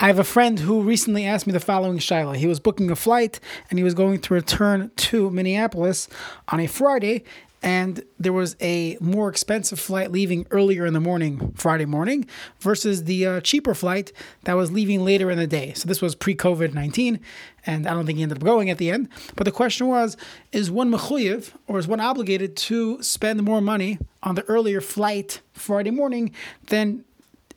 I have a friend who recently asked me the following Shiloh. He was booking a flight and he was going to return to Minneapolis on a Friday, and there was a more expensive flight leaving earlier in the morning, Friday morning, versus the uh, cheaper flight that was leaving later in the day. So this was pre COVID 19, and I don't think he ended up going at the end. But the question was is one mechuyev, or is one obligated to spend more money on the earlier flight Friday morning than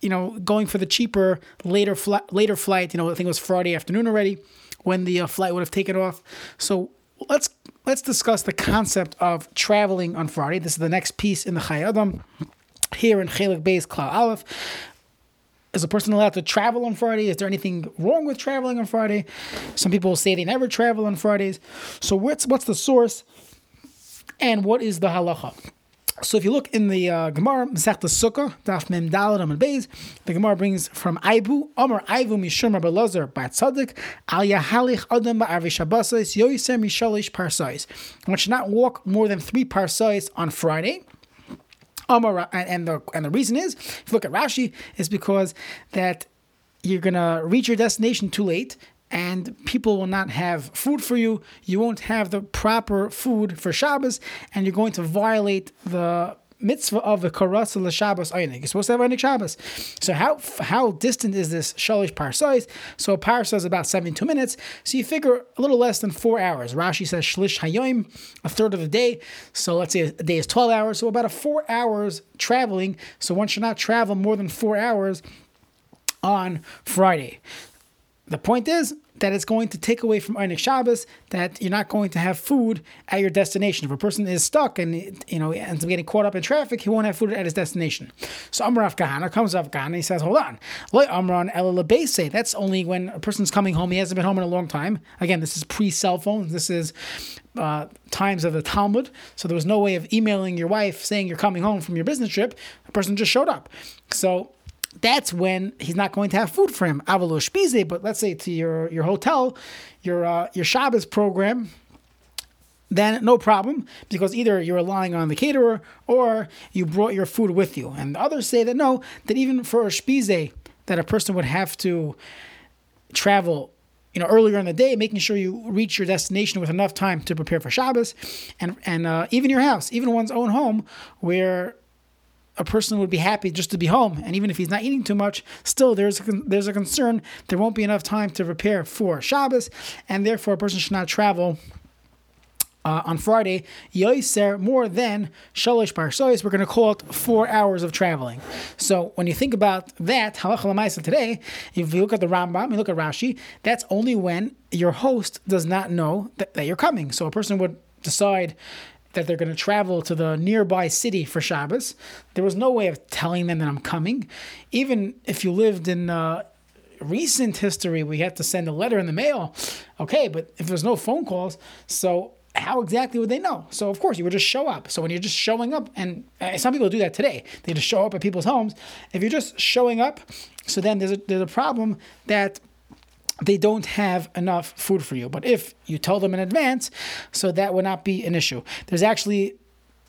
you know, going for the cheaper later flight, later flight. You know, I think it was Friday afternoon already when the uh, flight would have taken off. So let's let's discuss the concept of traveling on Friday. This is the next piece in the Chayei Adam here in Chelik Beis Klal Aleph. Is a person allowed to travel on Friday? Is there anything wrong with traveling on Friday? Some people say they never travel on Fridays. So what's what's the source, and what is the halacha? So if you look in the uh, Gemara, Masech Sukkah, Daf Mem Dalad Amud Beis, the Gemara brings from Aibu, Amar Aibu Mishum Rabbi Lazar Bat Tzadik, Al Yahalich Adam Ba'avi Shabbosais, Yoyser Mishalish Parsais. One should not walk more than three parsais on Friday. Amar, and the and the reason is, if you look at Rashi, is because that you're gonna reach your destination too late, and people will not have food for you. You won't have the proper food for Shabbos, and you're going to violate the mitzvah of the karasa l'Shabbos einig. You're supposed to have einig Shabbos. So how how distant is this shalish parsais? So a parsa is about 72 minutes. So you figure a little less than four hours. Rashi says shlish hayoim, a third of the day. So let's say a day is 12 hours. So about a four hours traveling. So one should not travel more than four hours on Friday. The point is that it's going to take away from Einik Shabbos that you're not going to have food at your destination. If a person is stuck and you know ends up getting caught up in traffic, he won't have food at his destination. So Amr Rav Kahana comes to Rav Kahana, he says, "Hold on, Amran El That's only when a person's coming home. He hasn't been home in a long time. Again, this is pre-cell phones. This is uh, times of the Talmud. So there was no way of emailing your wife saying you're coming home from your business trip. A person just showed up. So that's when he's not going to have food for him. Avalo shpize, but let's say to your your hotel, your uh, your Shabbos program, then no problem because either you're relying on the caterer or you brought your food with you. And others say that no, that even for a spize, that a person would have to travel you know earlier in the day, making sure you reach your destination with enough time to prepare for Shabbos, and and uh, even your house, even one's own home, where a person would be happy just to be home, and even if he's not eating too much, still there's a, there's a concern there won't be enough time to prepare for Shabbos, and therefore a person should not travel uh, on Friday, Yoiser more than Shalish Parsois, we're going to call it four hours of traveling. So when you think about that, Halacha today, if you look at the Rambam, you look at Rashi, that's only when your host does not know that, that you're coming. So a person would decide that they're going to travel to the nearby city for Shabbos. There was no way of telling them that I'm coming. Even if you lived in uh, recent history, we had to send a letter in the mail. Okay, but if there's no phone calls, so how exactly would they know? So of course you would just show up. So when you're just showing up, and uh, some people do that today, they just show up at people's homes. If you're just showing up, so then there's a, there's a problem that they don't have enough food for you. But if you tell them in advance, so that would not be an issue. There's actually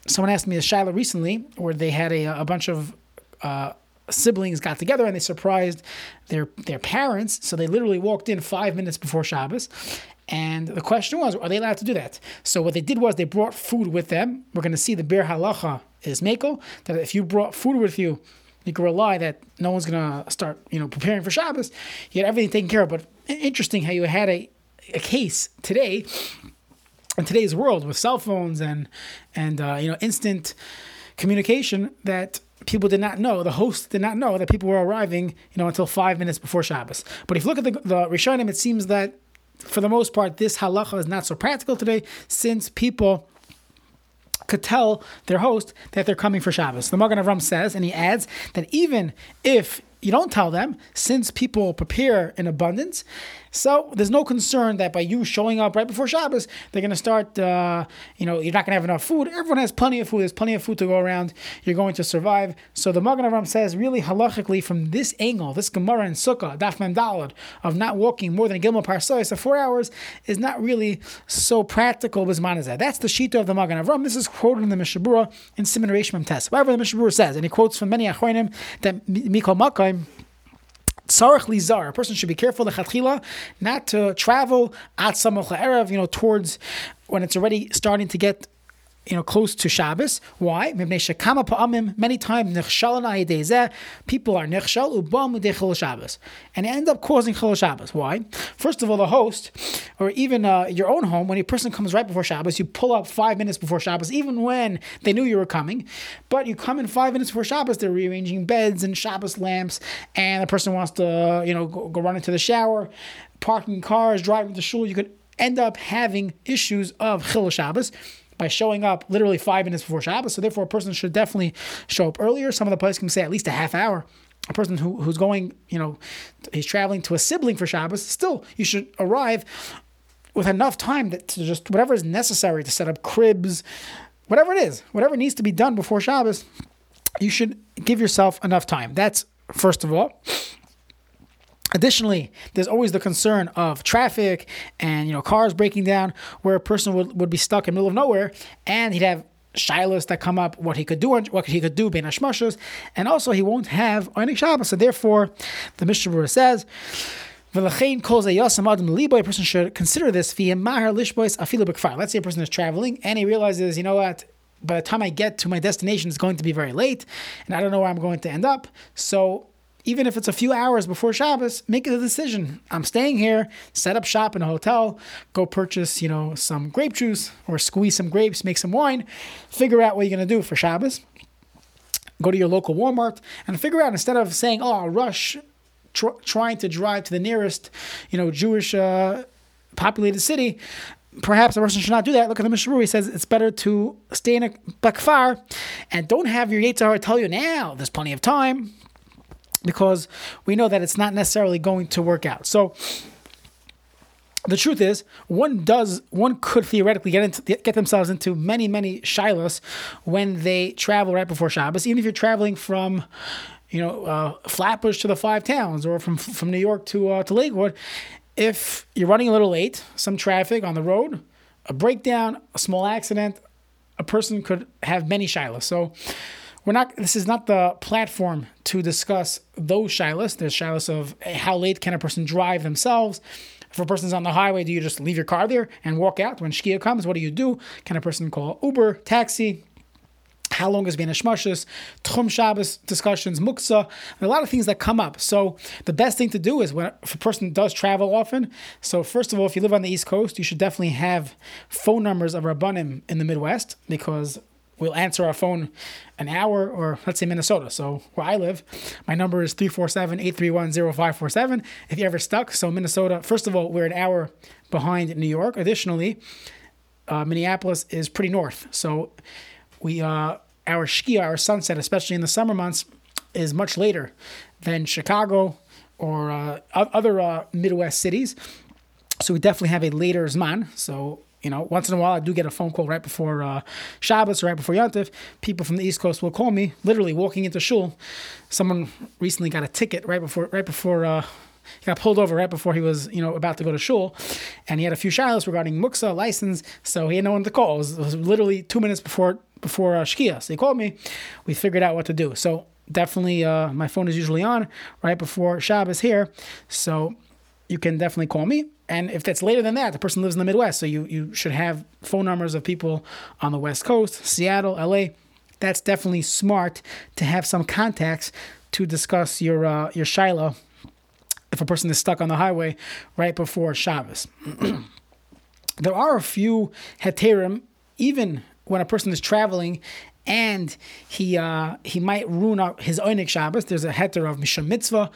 someone asked me a shiloh recently where they had a, a bunch of uh, siblings got together and they surprised their their parents. So they literally walked in five minutes before Shabbos. And the question was, are they allowed to do that? So what they did was they brought food with them. We're going to see the Biur Halacha is Mako, that if you brought food with you, you can rely that no one's to start, you know, preparing for Shabbos. You had everything taken care of. But interesting how you had a, a case today in today's world with cell phones and and uh, you know instant communication that people did not know, the host did not know that people were arriving, you know, until five minutes before Shabbos. But if you look at the, the Rishonim, it seems that for the most part, this halacha is not so practical today since people could tell their host that they're coming for Shabbos. The Magen Avram says, and he adds that even if you don't tell them, since people prepare in abundance, so there's no concern that by you showing up right before Shabbos, they're going to start, uh, you know, you're not going to have enough food. Everyone has plenty of food. There's plenty of food to go around. You're going to survive. So the Magen Avram says, really halachically, from this angle, this Gemara and Sukkah, Daf Mem Dalad, of not walking more than a Gilma Parsais so four hours, is not really so practical with Manazah. That's the Shita of the Magen Avram. This is quoted in the Mishnah Berurah in Siman Reish Mem Tes. However, the Mishnah Berurah says, and he quotes from many Achronim that Mikol Makayim, Tzarech lizar. A person should be careful lechatchila not to travel at samach erev, you know, towards when it's already starting to get you know, close to Shabbos. Why? Many times people are nechshal ubam Shabbos, and end up causing chol Shabbos. Why? First of all, the host, or even uh, your own home, when a person comes right before Shabbos, you pull up five minutes before Shabbos, even when they knew you were coming. But you come in five minutes before Shabbos, they're rearranging beds and Shabbos lamps, and the person wants to, you know, go, go run into the shower, parking cars, driving to shul. You could end up having issues of chil Shabbos by showing up literally five minutes before Shabbos. So therefore, a person should definitely show up earlier. Some of the places can say at least a half hour. A person who, who's going, you know, he's traveling to a sibling for Shabbos, still you should arrive with enough time that to just whatever is necessary to set up cribs, whatever it is, whatever needs to be done before Shabbos, you should give yourself enough time. That's first of all. Additionally, there's always the concern of traffic and you know cars breaking down, where a person would, would be stuck in the middle of nowhere, and he'd have shilas that come up, what he could do, what he could do hashmashos, and also he won't have Einik Shabbos. So therefore, the Mishnah says. V'lachein calls a yasam adam. A person should consider this via mahar lishbois afilu b'kfar. Let's say a person is traveling and he realizes, you know what, by the time I get to my destination, it's going to be very late, and I don't know where I'm going to end up. So even if it's a few hours before Shabbos, make a decision. I'm staying here, set up shop in a hotel, go purchase, you know, some grape juice or squeeze some grapes, make some wine, figure out what you're going to do for Shabbos. Go to your local Walmart and figure out instead of saying, "Oh, rush tr- trying to drive to the nearest, you know, Jewish uh, populated city, perhaps a person should not do that. Look at the Mishnah. He says it's better to stay in a bakfar and don't have your Yetzer Hara tell you now. There's plenty of time because we know that it's not necessarily going to work out. So the truth is, one does one could theoretically get into get themselves into many many shilas when they travel right before Shabbos, even if you're traveling from. You know, uh, Flatbush to the Five Towns, or from from New York to uh, to Lakewood. If you're running a little late, some traffic on the road, a breakdown, a small accident, a person could have many shilas. So, we're not this is not the platform to discuss those shilas. There's shilas of how late can a person drive themselves. If a person's on the highway, do you just leave your car there and walk out? When Shkia comes, what do you do? Can a person call Uber, taxi? How long has been a shmashis, tchum Shabbos discussions, muksa, a lot of things that come up. So the best thing to do is when if a person does travel often. So first of all, if you live on the East Coast, you should definitely have phone numbers of rabbanim in the Midwest because we'll answer our phone an hour or let's say Minnesota. So where I live, my number is 347-831-0547. If you're ever stuck, so Minnesota, first of all, we're an hour behind New York. Additionally, uh, Minneapolis is pretty north. So we uh, our shkia, our sunset, especially in the summer months, is much later than Chicago or uh, other uh, Midwest cities. So we definitely have a later Zman. So you know, once in a while, I do get a phone call right before uh, Shabbos right before Yontif. People from the East Coast will call me, literally walking into shul. Someone recently got a ticket right before, right before uh, he got pulled over right before he was, you know, about to go to shul, and he had a few shilas regarding muksa license, so he had no one to call. It was, it was literally two minutes before before uh, shkia. So he called me. We figured out what to do. So definitely, uh, my phone is usually on right before Shabbos here, so you can definitely call me. And if that's later than that, the person lives in the Midwest. So you, you should have phone numbers of people on the West Coast, Seattle, LA. That's definitely smart to have some contacts to discuss your uh, your Shiloh if a person is stuck on the highway right before Shabbos. there are a few heterim, even when a person is traveling and he uh, he might ruin his Einik Shabbos. There's a heter of Misham Mitzvah,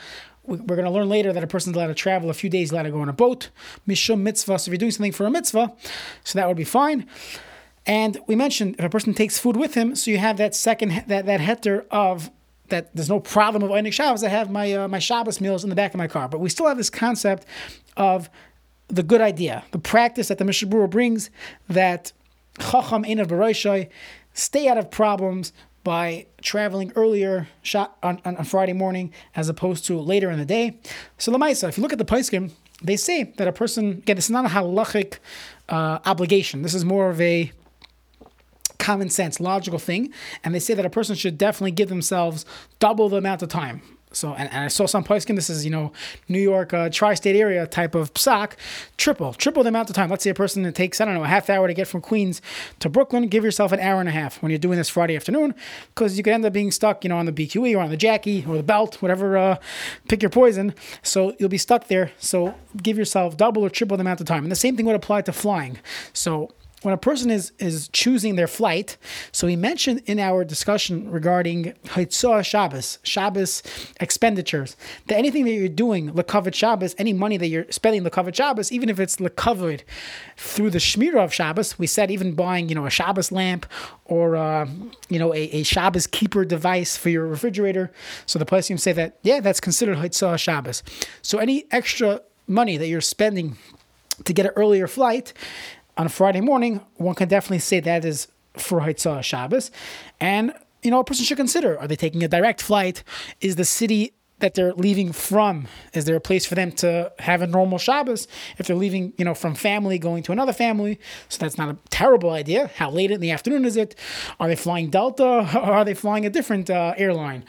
we're going to learn later that a person's allowed to travel a few days, allowed to go on a boat. Mishum mitzvah. So if you're doing something for a mitzvah, so that would be fine. And we mentioned if a person takes food with him, so you have that second that that heter of that there's no problem of Einik Shabbos. I have my uh, my Shabbos meals in the back of my car, but we still have this concept of the good idea, the practice that the Mishnah brings that Chacham Einav Baroshai, stay out of problems, by traveling earlier shot on, on, on, Friday morning as opposed to later in the day. So Lamaisa, if you look at the Paiskim, they say that a person, again, it's not a halachic uh, obligation. This is more of a common sense, logical thing. And they say that a person should definitely give themselves double the amount of time. So, and, and I saw some poskim, this is, you know, New York, uh, tri state area type of psak, triple, triple the amount of time. Let's say a person that takes, I don't know, a half hour to get from Queens to Brooklyn, give yourself an hour and a half when you're doing this Friday afternoon, because you could end up being stuck, you know, on the BQE or on the Jackie or the belt, whatever, uh, pick your poison. So you'll be stuck there. So give yourself double or triple the amount of time. And the same thing would apply to flying. So when a person is is choosing their flight, so we mentioned in our discussion regarding Hitzah Shabbos, Shabbos expenditures, that anything that you're doing Lekavod Shabbos, any money that you're spending Lekavod Shabbos, even if it's Lekavod through the Shmirah of Shabbos, we said even buying, you know, a Shabbos lamp or, uh, you know, a, a Shabbos keeper device for your refrigerator. So the Placium say that, yeah, that's considered Hitzah Shabbos. So any extra money that you're spending to get an earlier flight, on Friday morning, one can definitely say that is for Haitzah Shabbos. And, you know, a person should consider are they taking a direct flight? Is the city that they're leaving from, is there a place for them to have a normal Shabbos if they're leaving, you know, from family going to another family? So that's not a terrible idea. How late in the afternoon is it? Are they flying Delta or are they flying a different uh, airline?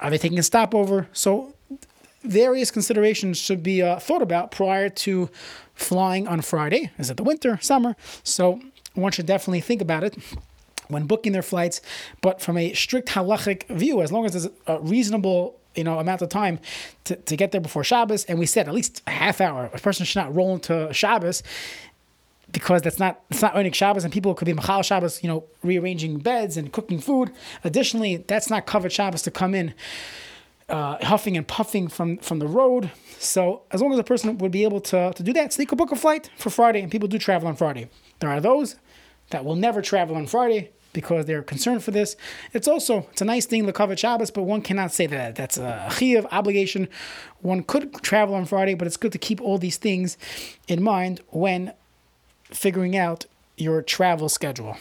Are they taking a stopover? So various considerations should be uh, thought about prior to flying on Friday. Is it the winter, summer? So one should definitely think about it when booking their flights. But from a strict halachic view, as long as there's a reasonable you know amount of time to, to get there before Shabbos, and we said at least a half hour. A person should not roll into Shabbos because that's not it's not earning Shabbos, and people could be Machal Shabbos, you know, rearranging beds and cooking food. Additionally, that's not kavod Shabbos to come in uh, huffing and puffing from from the road. So as long as a person would be able to, to do that, so they could book a flight for Friday, and people do travel on Friday. There are those that will never travel on Friday because they're concerned for this. It's also it's a nice thing to kavod Shabbos, but one cannot say that that's a chiyav obligation. One could travel on Friday, but it's good to keep all these things in mind when figuring out your travel schedule.